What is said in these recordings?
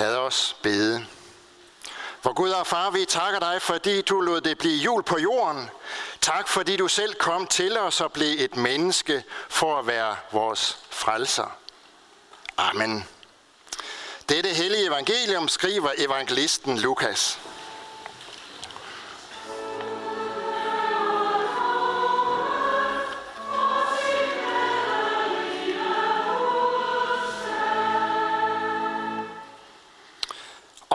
Lad os bede. For Gud og far, vi takker dig, fordi du lod det blive jul på jorden. Tak, fordi du selv kom til os og blev et menneske for at være vores frelser. Amen. Dette hellige evangelium skriver evangelisten Lukas.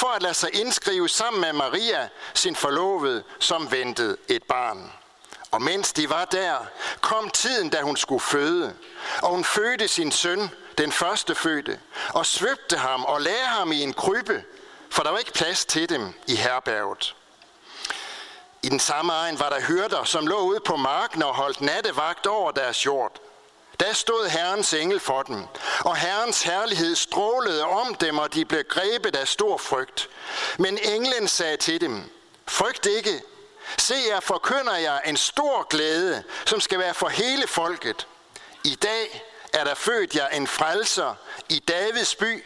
for at lade sig indskrive sammen med Maria, sin forlovede, som ventede et barn. Og mens de var der, kom tiden, da hun skulle føde, og hun fødte sin søn, den første fødte, og svøbte ham og lagde ham i en krybbe, for der var ikke plads til dem i herberget. I den samme egen var der hyrder, som lå ude på marken og holdt nattevagt over deres jord. Der stod Herrens engel for dem, og Herrens herlighed strålede om dem, og de blev grebet af stor frygt. Men englen sagde til dem, frygt ikke. Se, jeg forkynder jer en stor glæde, som skal være for hele folket. I dag er der født jer en frelser i Davids by.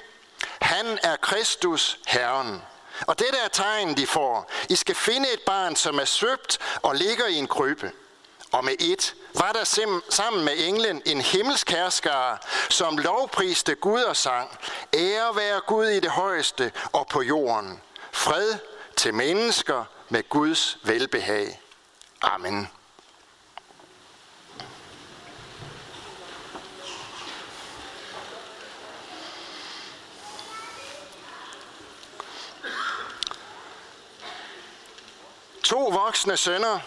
Han er Kristus Herren. Og det er tegn, de får. I skal finde et barn, som er svøbt og ligger i en krybbe. Og med et var der sammen med englen en himmelsk herskare, som lovpriste Gud og sang. Ære være Gud i det højeste og på jorden. Fred til mennesker med Guds velbehag. Amen. To voksne sønner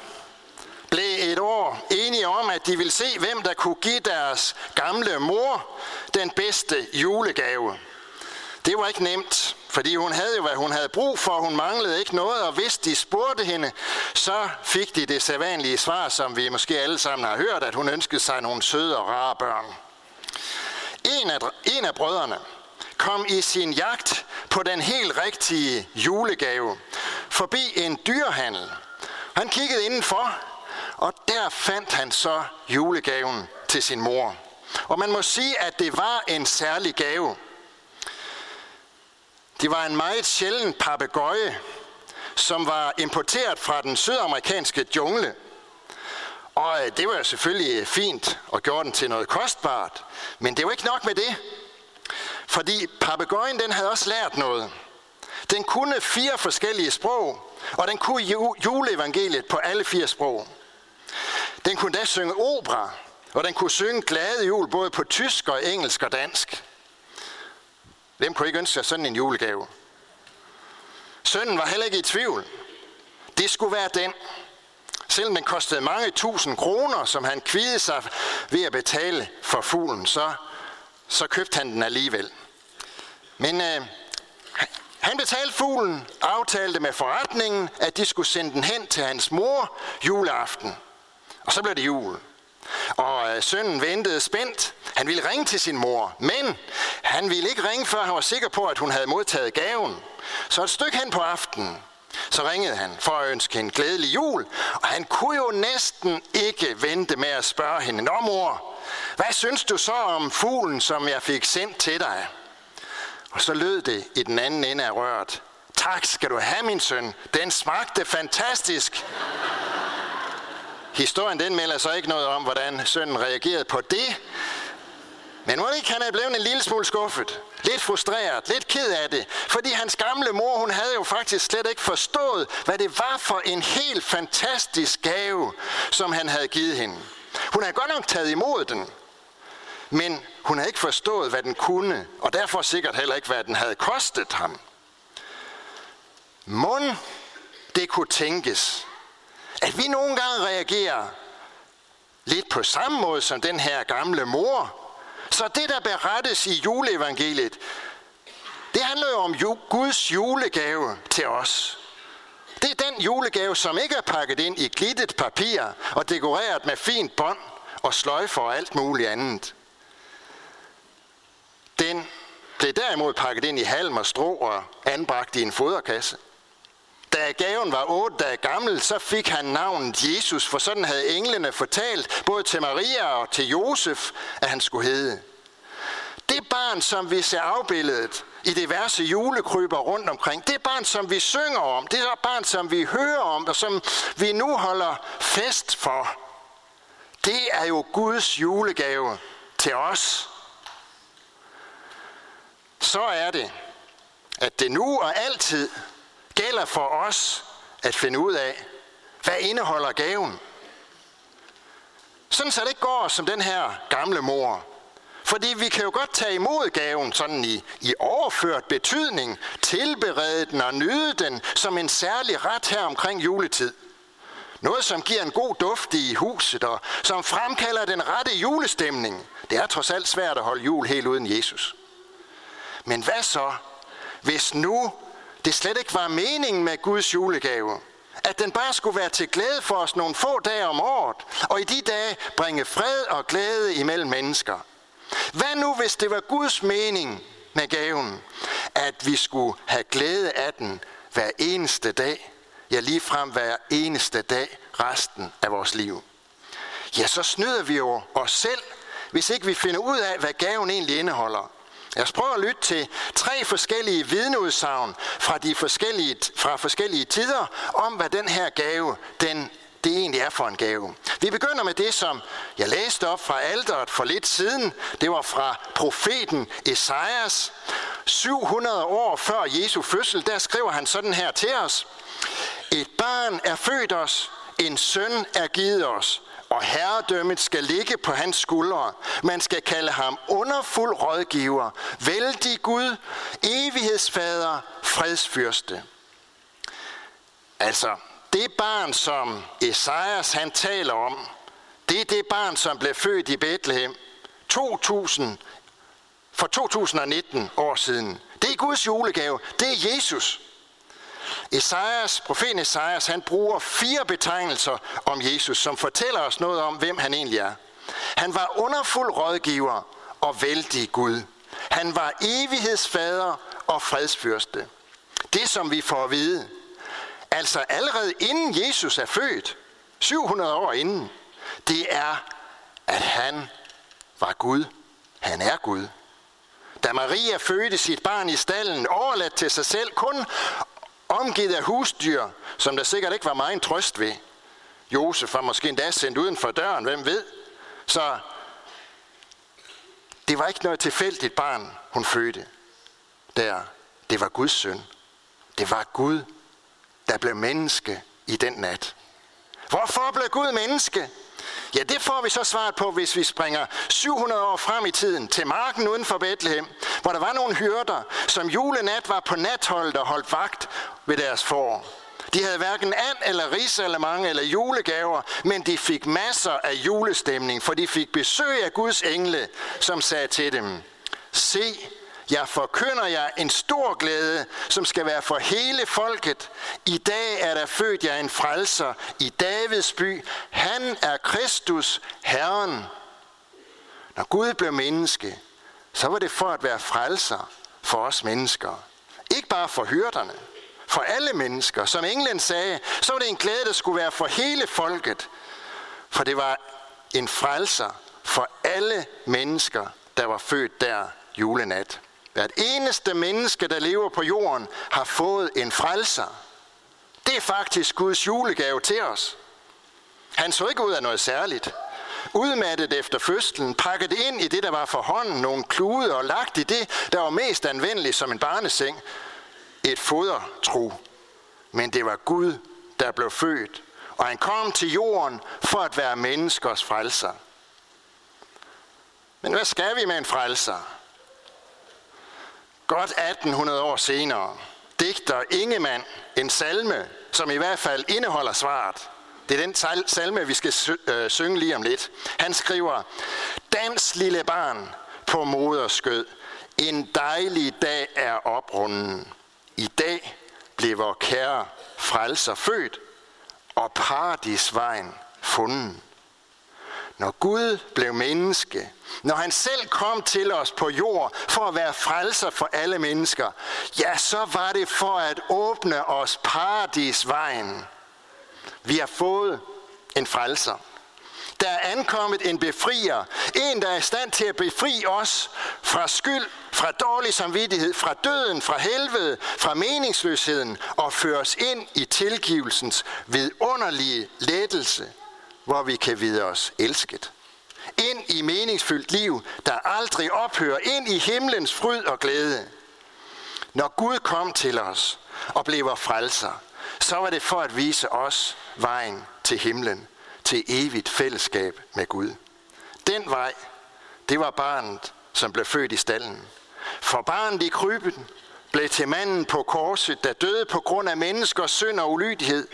blev et år enige om, at de ville se, hvem der kunne give deres gamle mor den bedste julegave. Det var ikke nemt, fordi hun havde jo, hvad hun havde brug for. Hun manglede ikke noget, og hvis de spurgte hende, så fik de det sædvanlige svar, som vi måske alle sammen har hørt, at hun ønskede sig nogle søde og rare børn. En af, en af brødrene kom i sin jagt på den helt rigtige julegave forbi en dyrehandel. Han kiggede indenfor, og der fandt han så julegaven til sin mor. Og man må sige, at det var en særlig gave. Det var en meget sjælden papegøje, som var importeret fra den sydamerikanske jungle. Og øh, det var selvfølgelig øh, fint og gjorde den til noget kostbart. Men det var ikke nok med det. Fordi papegøjen den havde også lært noget. Den kunne fire forskellige sprog, og den kunne juleevangeliet på alle fire sprog. Den kunne da synge opera, og den kunne synge glade jul både på tysk og engelsk og dansk. Hvem kunne ikke ønske sig sådan en julegave? Sønnen var heller ikke i tvivl. Det skulle være den. Selvom den kostede mange tusind kroner, som han kvidede sig ved at betale for fuglen, så, så købte han den alligevel. Men øh, han betalte fuglen, aftalte med forretningen, at de skulle sende den hen til hans mor juleaften. Og så blev det jul. Og øh, sønnen ventede spændt. Han ville ringe til sin mor, men han ville ikke ringe, før han var sikker på, at hun havde modtaget gaven. Så et stykke hen på aftenen, så ringede han for at ønske hende glædelig jul. Og han kunne jo næsten ikke vente med at spørge hende, Nå mor, hvad synes du så om fuglen, som jeg fik sendt til dig? Og så lød det i den anden ende af røret. Tak skal du have, min søn. Den smagte fantastisk. Historien den melder så ikke noget om, hvordan sønnen reagerede på det. Men må ikke han er blevet en lille smule skuffet. Lidt frustreret, lidt ked af det. Fordi hans gamle mor, hun havde jo faktisk slet ikke forstået, hvad det var for en helt fantastisk gave, som han havde givet hende. Hun havde godt nok taget imod den. Men hun havde ikke forstået, hvad den kunne, og derfor sikkert heller ikke, hvad den havde kostet ham. Mund, det kunne tænkes, at vi nogle gange reagerer lidt på samme måde som den her gamle mor. Så det, der berettes i juleevangeliet, det handler jo om Guds julegave til os. Det er den julegave, som ikke er pakket ind i glittet papir og dekoreret med fint bånd og sløjfer og alt muligt andet. Den blev derimod pakket ind i halm og strå og anbragt i en foderkasse. Da gaven var otte dage gammel, så fik han navnet Jesus, for sådan havde englene fortalt både til Maria og til Josef, at han skulle hedde. Det barn, som vi ser afbildet i diverse julekryber rundt omkring, det barn, som vi synger om, det er barn, som vi hører om, og som vi nu holder fest for, det er jo Guds julegave til os. Så er det, at det nu og altid gælder for os at finde ud af, hvad indeholder gaven. Sådan så det ikke går som den her gamle mor. Fordi vi kan jo godt tage imod gaven sådan i, i overført betydning, tilberede den og nyde den som en særlig ret her omkring juletid. Noget, som giver en god duft i huset, og som fremkalder den rette julestemning. Det er trods alt svært at holde jul helt uden Jesus. Men hvad så, hvis nu det slet ikke var meningen med Guds julegave? At den bare skulle være til glæde for os nogle få dage om året, og i de dage bringe fred og glæde imellem mennesker. Hvad nu, hvis det var Guds mening med gaven, at vi skulle have glæde af den hver eneste dag, ja lige frem hver eneste dag resten af vores liv? Ja, så snyder vi jo os selv, hvis ikke vi finder ud af, hvad gaven egentlig indeholder. Lad os prøve at lytte til tre forskellige vidneudsagn fra, de forskellige, fra forskellige tider om, hvad den her gave, den, det egentlig er for en gave. Vi begynder med det, som jeg læste op fra alderet for lidt siden. Det var fra profeten Esajas. 700 år før Jesu fødsel, der skriver han sådan her til os. Et barn er født os, en søn er givet os, og herredømmet skal ligge på hans skuldre. Man skal kalde ham underfuld rådgiver, vældig Gud, evighedsfader, fredsfyrste. Altså, det barn, som Esajas han taler om, det er det barn, som blev født i Bethlehem 2000, for 2019 år siden. Det er Guds julegave. Det er Jesus. Esajas, profeten Esajas, han bruger fire betegnelser om Jesus, som fortæller os noget om, hvem han egentlig er. Han var underfuld rådgiver og vældig Gud. Han var evighedsfader og fredsfyrste. Det, som vi får at vide, altså allerede inden Jesus er født, 700 år inden, det er, at han var Gud. Han er Gud. Da Maria fødte sit barn i stallen, overladt til sig selv, kun omgivet af husdyr, som der sikkert ikke var meget trøst ved. Josef var måske endda sendt uden for døren, hvem ved. Så det var ikke noget tilfældigt barn, hun fødte der. Det var Guds søn. Det var Gud, der blev menneske i den nat. Hvorfor blev Gud menneske? Ja, det får vi så svaret på, hvis vi springer 700 år frem i tiden til marken uden for Bethlehem, hvor der var nogle hyrder, som julenat var på natholdet og holdt vagt ved deres får. De havde hverken and eller ris eller mange eller julegaver, men de fik masser af julestemning, for de fik besøg af Guds engle, som sagde til dem, Se, jeg forkynder jer en stor glæde, som skal være for hele folket. I dag er der født jer en frelser i Davids by. Han er Kristus, Herren. Når Gud blev menneske, så var det for at være frelser for os mennesker. Ikke bare for hyrderne, for alle mennesker. Som England sagde, så var det en glæde, der skulle være for hele folket. For det var en frelser for alle mennesker, der var født der julenat. Hvert eneste menneske, der lever på jorden, har fået en frelser. Det er faktisk Guds julegave til os. Han så ikke ud af noget særligt. Udmattet efter fødslen, pakket ind i det, der var for hånden, nogle klude og lagt i det, der var mest anvendeligt som en barneseng, et fodertru. Men det var Gud, der blev født, og han kom til jorden for at være menneskers frelser. Men hvad skal vi med en frelser? Godt 1800 år senere digter Ingemann en salme, som i hvert fald indeholder svaret. Det er den salme, vi skal øh, synge lige om lidt. Han skriver, Dans lille barn på moders skød, en dejlig dag er oprunden. I dag blev vor kære frelser født og paradisvejen fundet. Når Gud blev menneske, når han selv kom til os på jord for at være frelser for alle mennesker, ja, så var det for at åbne os paradisvejen. Vi har fået en frelser. Der er ankommet en befrier. En, der er i stand til at befri os fra skyld, fra dårlig samvittighed, fra døden, fra helvede, fra meningsløsheden og føre os ind i tilgivelsens vidunderlige lettelse, hvor vi kan vide os elsket. Ind i meningsfyldt liv, der aldrig ophører. Ind i himlens fryd og glæde. Når Gud kom til os og blev frelser, så var det for at vise os vejen til himlen til evigt fællesskab med Gud. Den vej, det var barnet, som blev født i stallen. For barnet i kryben blev til manden på korset, der døde på grund af menneskers synd og ulydighed.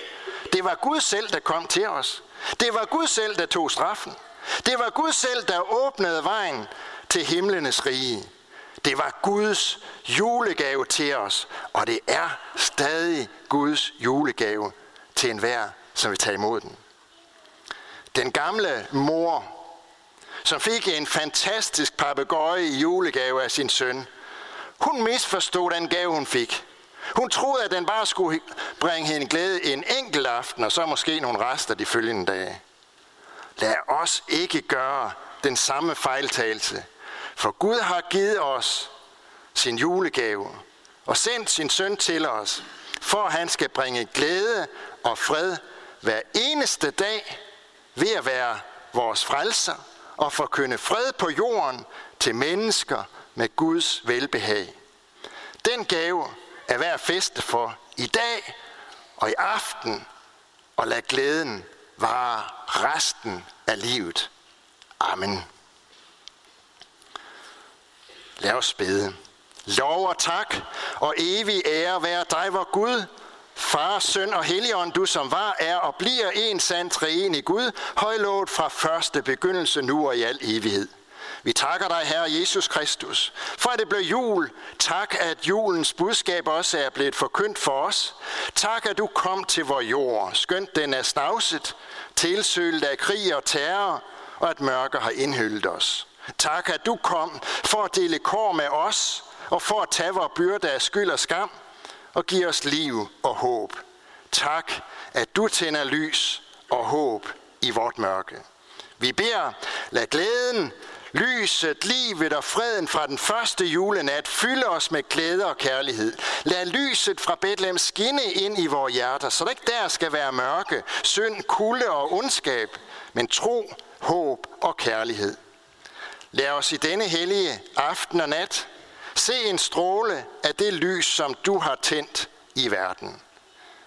Det var Gud selv, der kom til os. Det var Gud selv, der tog straffen. Det var Gud selv, der åbnede vejen til himlenes rige. Det var Guds julegave til os, og det er stadig Guds julegave til enhver, som vil tage imod den. Den gamle mor, som fik en fantastisk papegøje i julegave af sin søn, hun misforstod den gave, hun fik. Hun troede, at den bare skulle bringe hende glæde en enkelt aften, og så måske nogle rester de følgende dage. Lad os ikke gøre den samme fejltagelse, for Gud har givet os sin julegave og sendt sin søn til os, for at han skal bringe glæde og fred hver eneste dag ved at være vores frelser og forkynde fred på jorden til mennesker med Guds velbehag. Den gave er værd at feste for i dag og i aften, og lad glæden vare resten af livet. Amen. Lad os bede. Lov og tak og evig ære være dig, vor Gud, Far, Søn og Helligånd, du som var, er og bliver en sand træen i Gud, højlovet fra første begyndelse nu og i al evighed. Vi takker dig, Herre Jesus Kristus, for at det blev jul. Tak, at julens budskab også er blevet forkyndt for os. Tak, at du kom til vor jord, skønt den er snavset, tilsølet af krig og terror, og at mørke har indhyllet os. Tak, at du kom for at dele kår med os, og for at tage vores byrde af skyld og skam, og give os liv og håb. Tak, at du tænder lys og håb i vort mørke. Vi beder, lad glæden, lyset, livet og freden fra den første julenat fylde os med glæde og kærlighed. Lad lyset fra Bethlehem skinne ind i vores hjerter, så der ikke der skal være mørke, synd, kulde og ondskab, men tro, håb og kærlighed. Lad os i denne hellige aften og nat Se en stråle af det lys, som du har tændt i verden.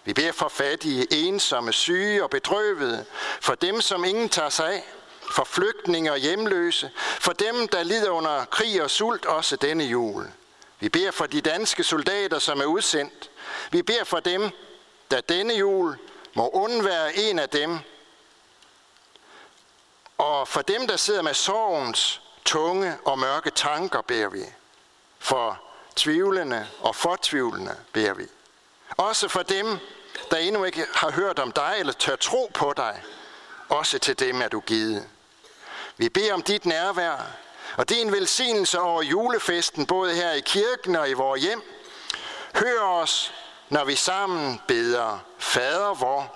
Vi beder for fattige, ensomme, syge og bedrøvede, for dem, som ingen tager sig af, for flygtninge og hjemløse, for dem, der lider under krig og sult, også denne jul. Vi beder for de danske soldater, som er udsendt. Vi beder for dem, der denne jul må undvære en af dem. Og for dem, der sidder med sorgens tunge og mørke tanker, beder vi. For tvivlende og fortvivlende beder vi. Også for dem, der endnu ikke har hørt om dig eller tør tro på dig. Også til dem er du givet. Vi beder om dit nærvær og din velsignelse over julefesten, både her i kirken og i vores hjem. Hør os, når vi sammen beder, Fader vor,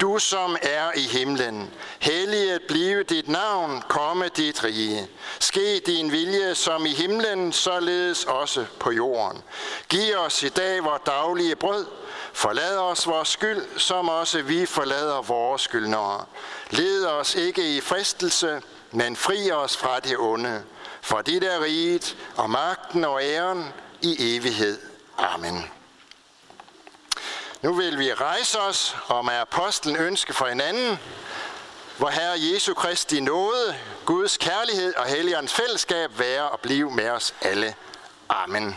du som er i himlen, helliget blive dit navn, komme dit rige. Ske din vilje som i himlen, således også på jorden. Giv os i dag vores daglige brød. Forlad os vores skyld, som også vi forlader vores skyldnere. Led os ikke i fristelse, men fri os fra det onde. For dit der riget, og magten og æren i evighed. Amen. Nu vil vi rejse os og med apostlen ønske for hinanden, hvor Herre Jesu Kristi nåde, Guds kærlighed og Helligåndens fællesskab være og blive med os alle. Amen.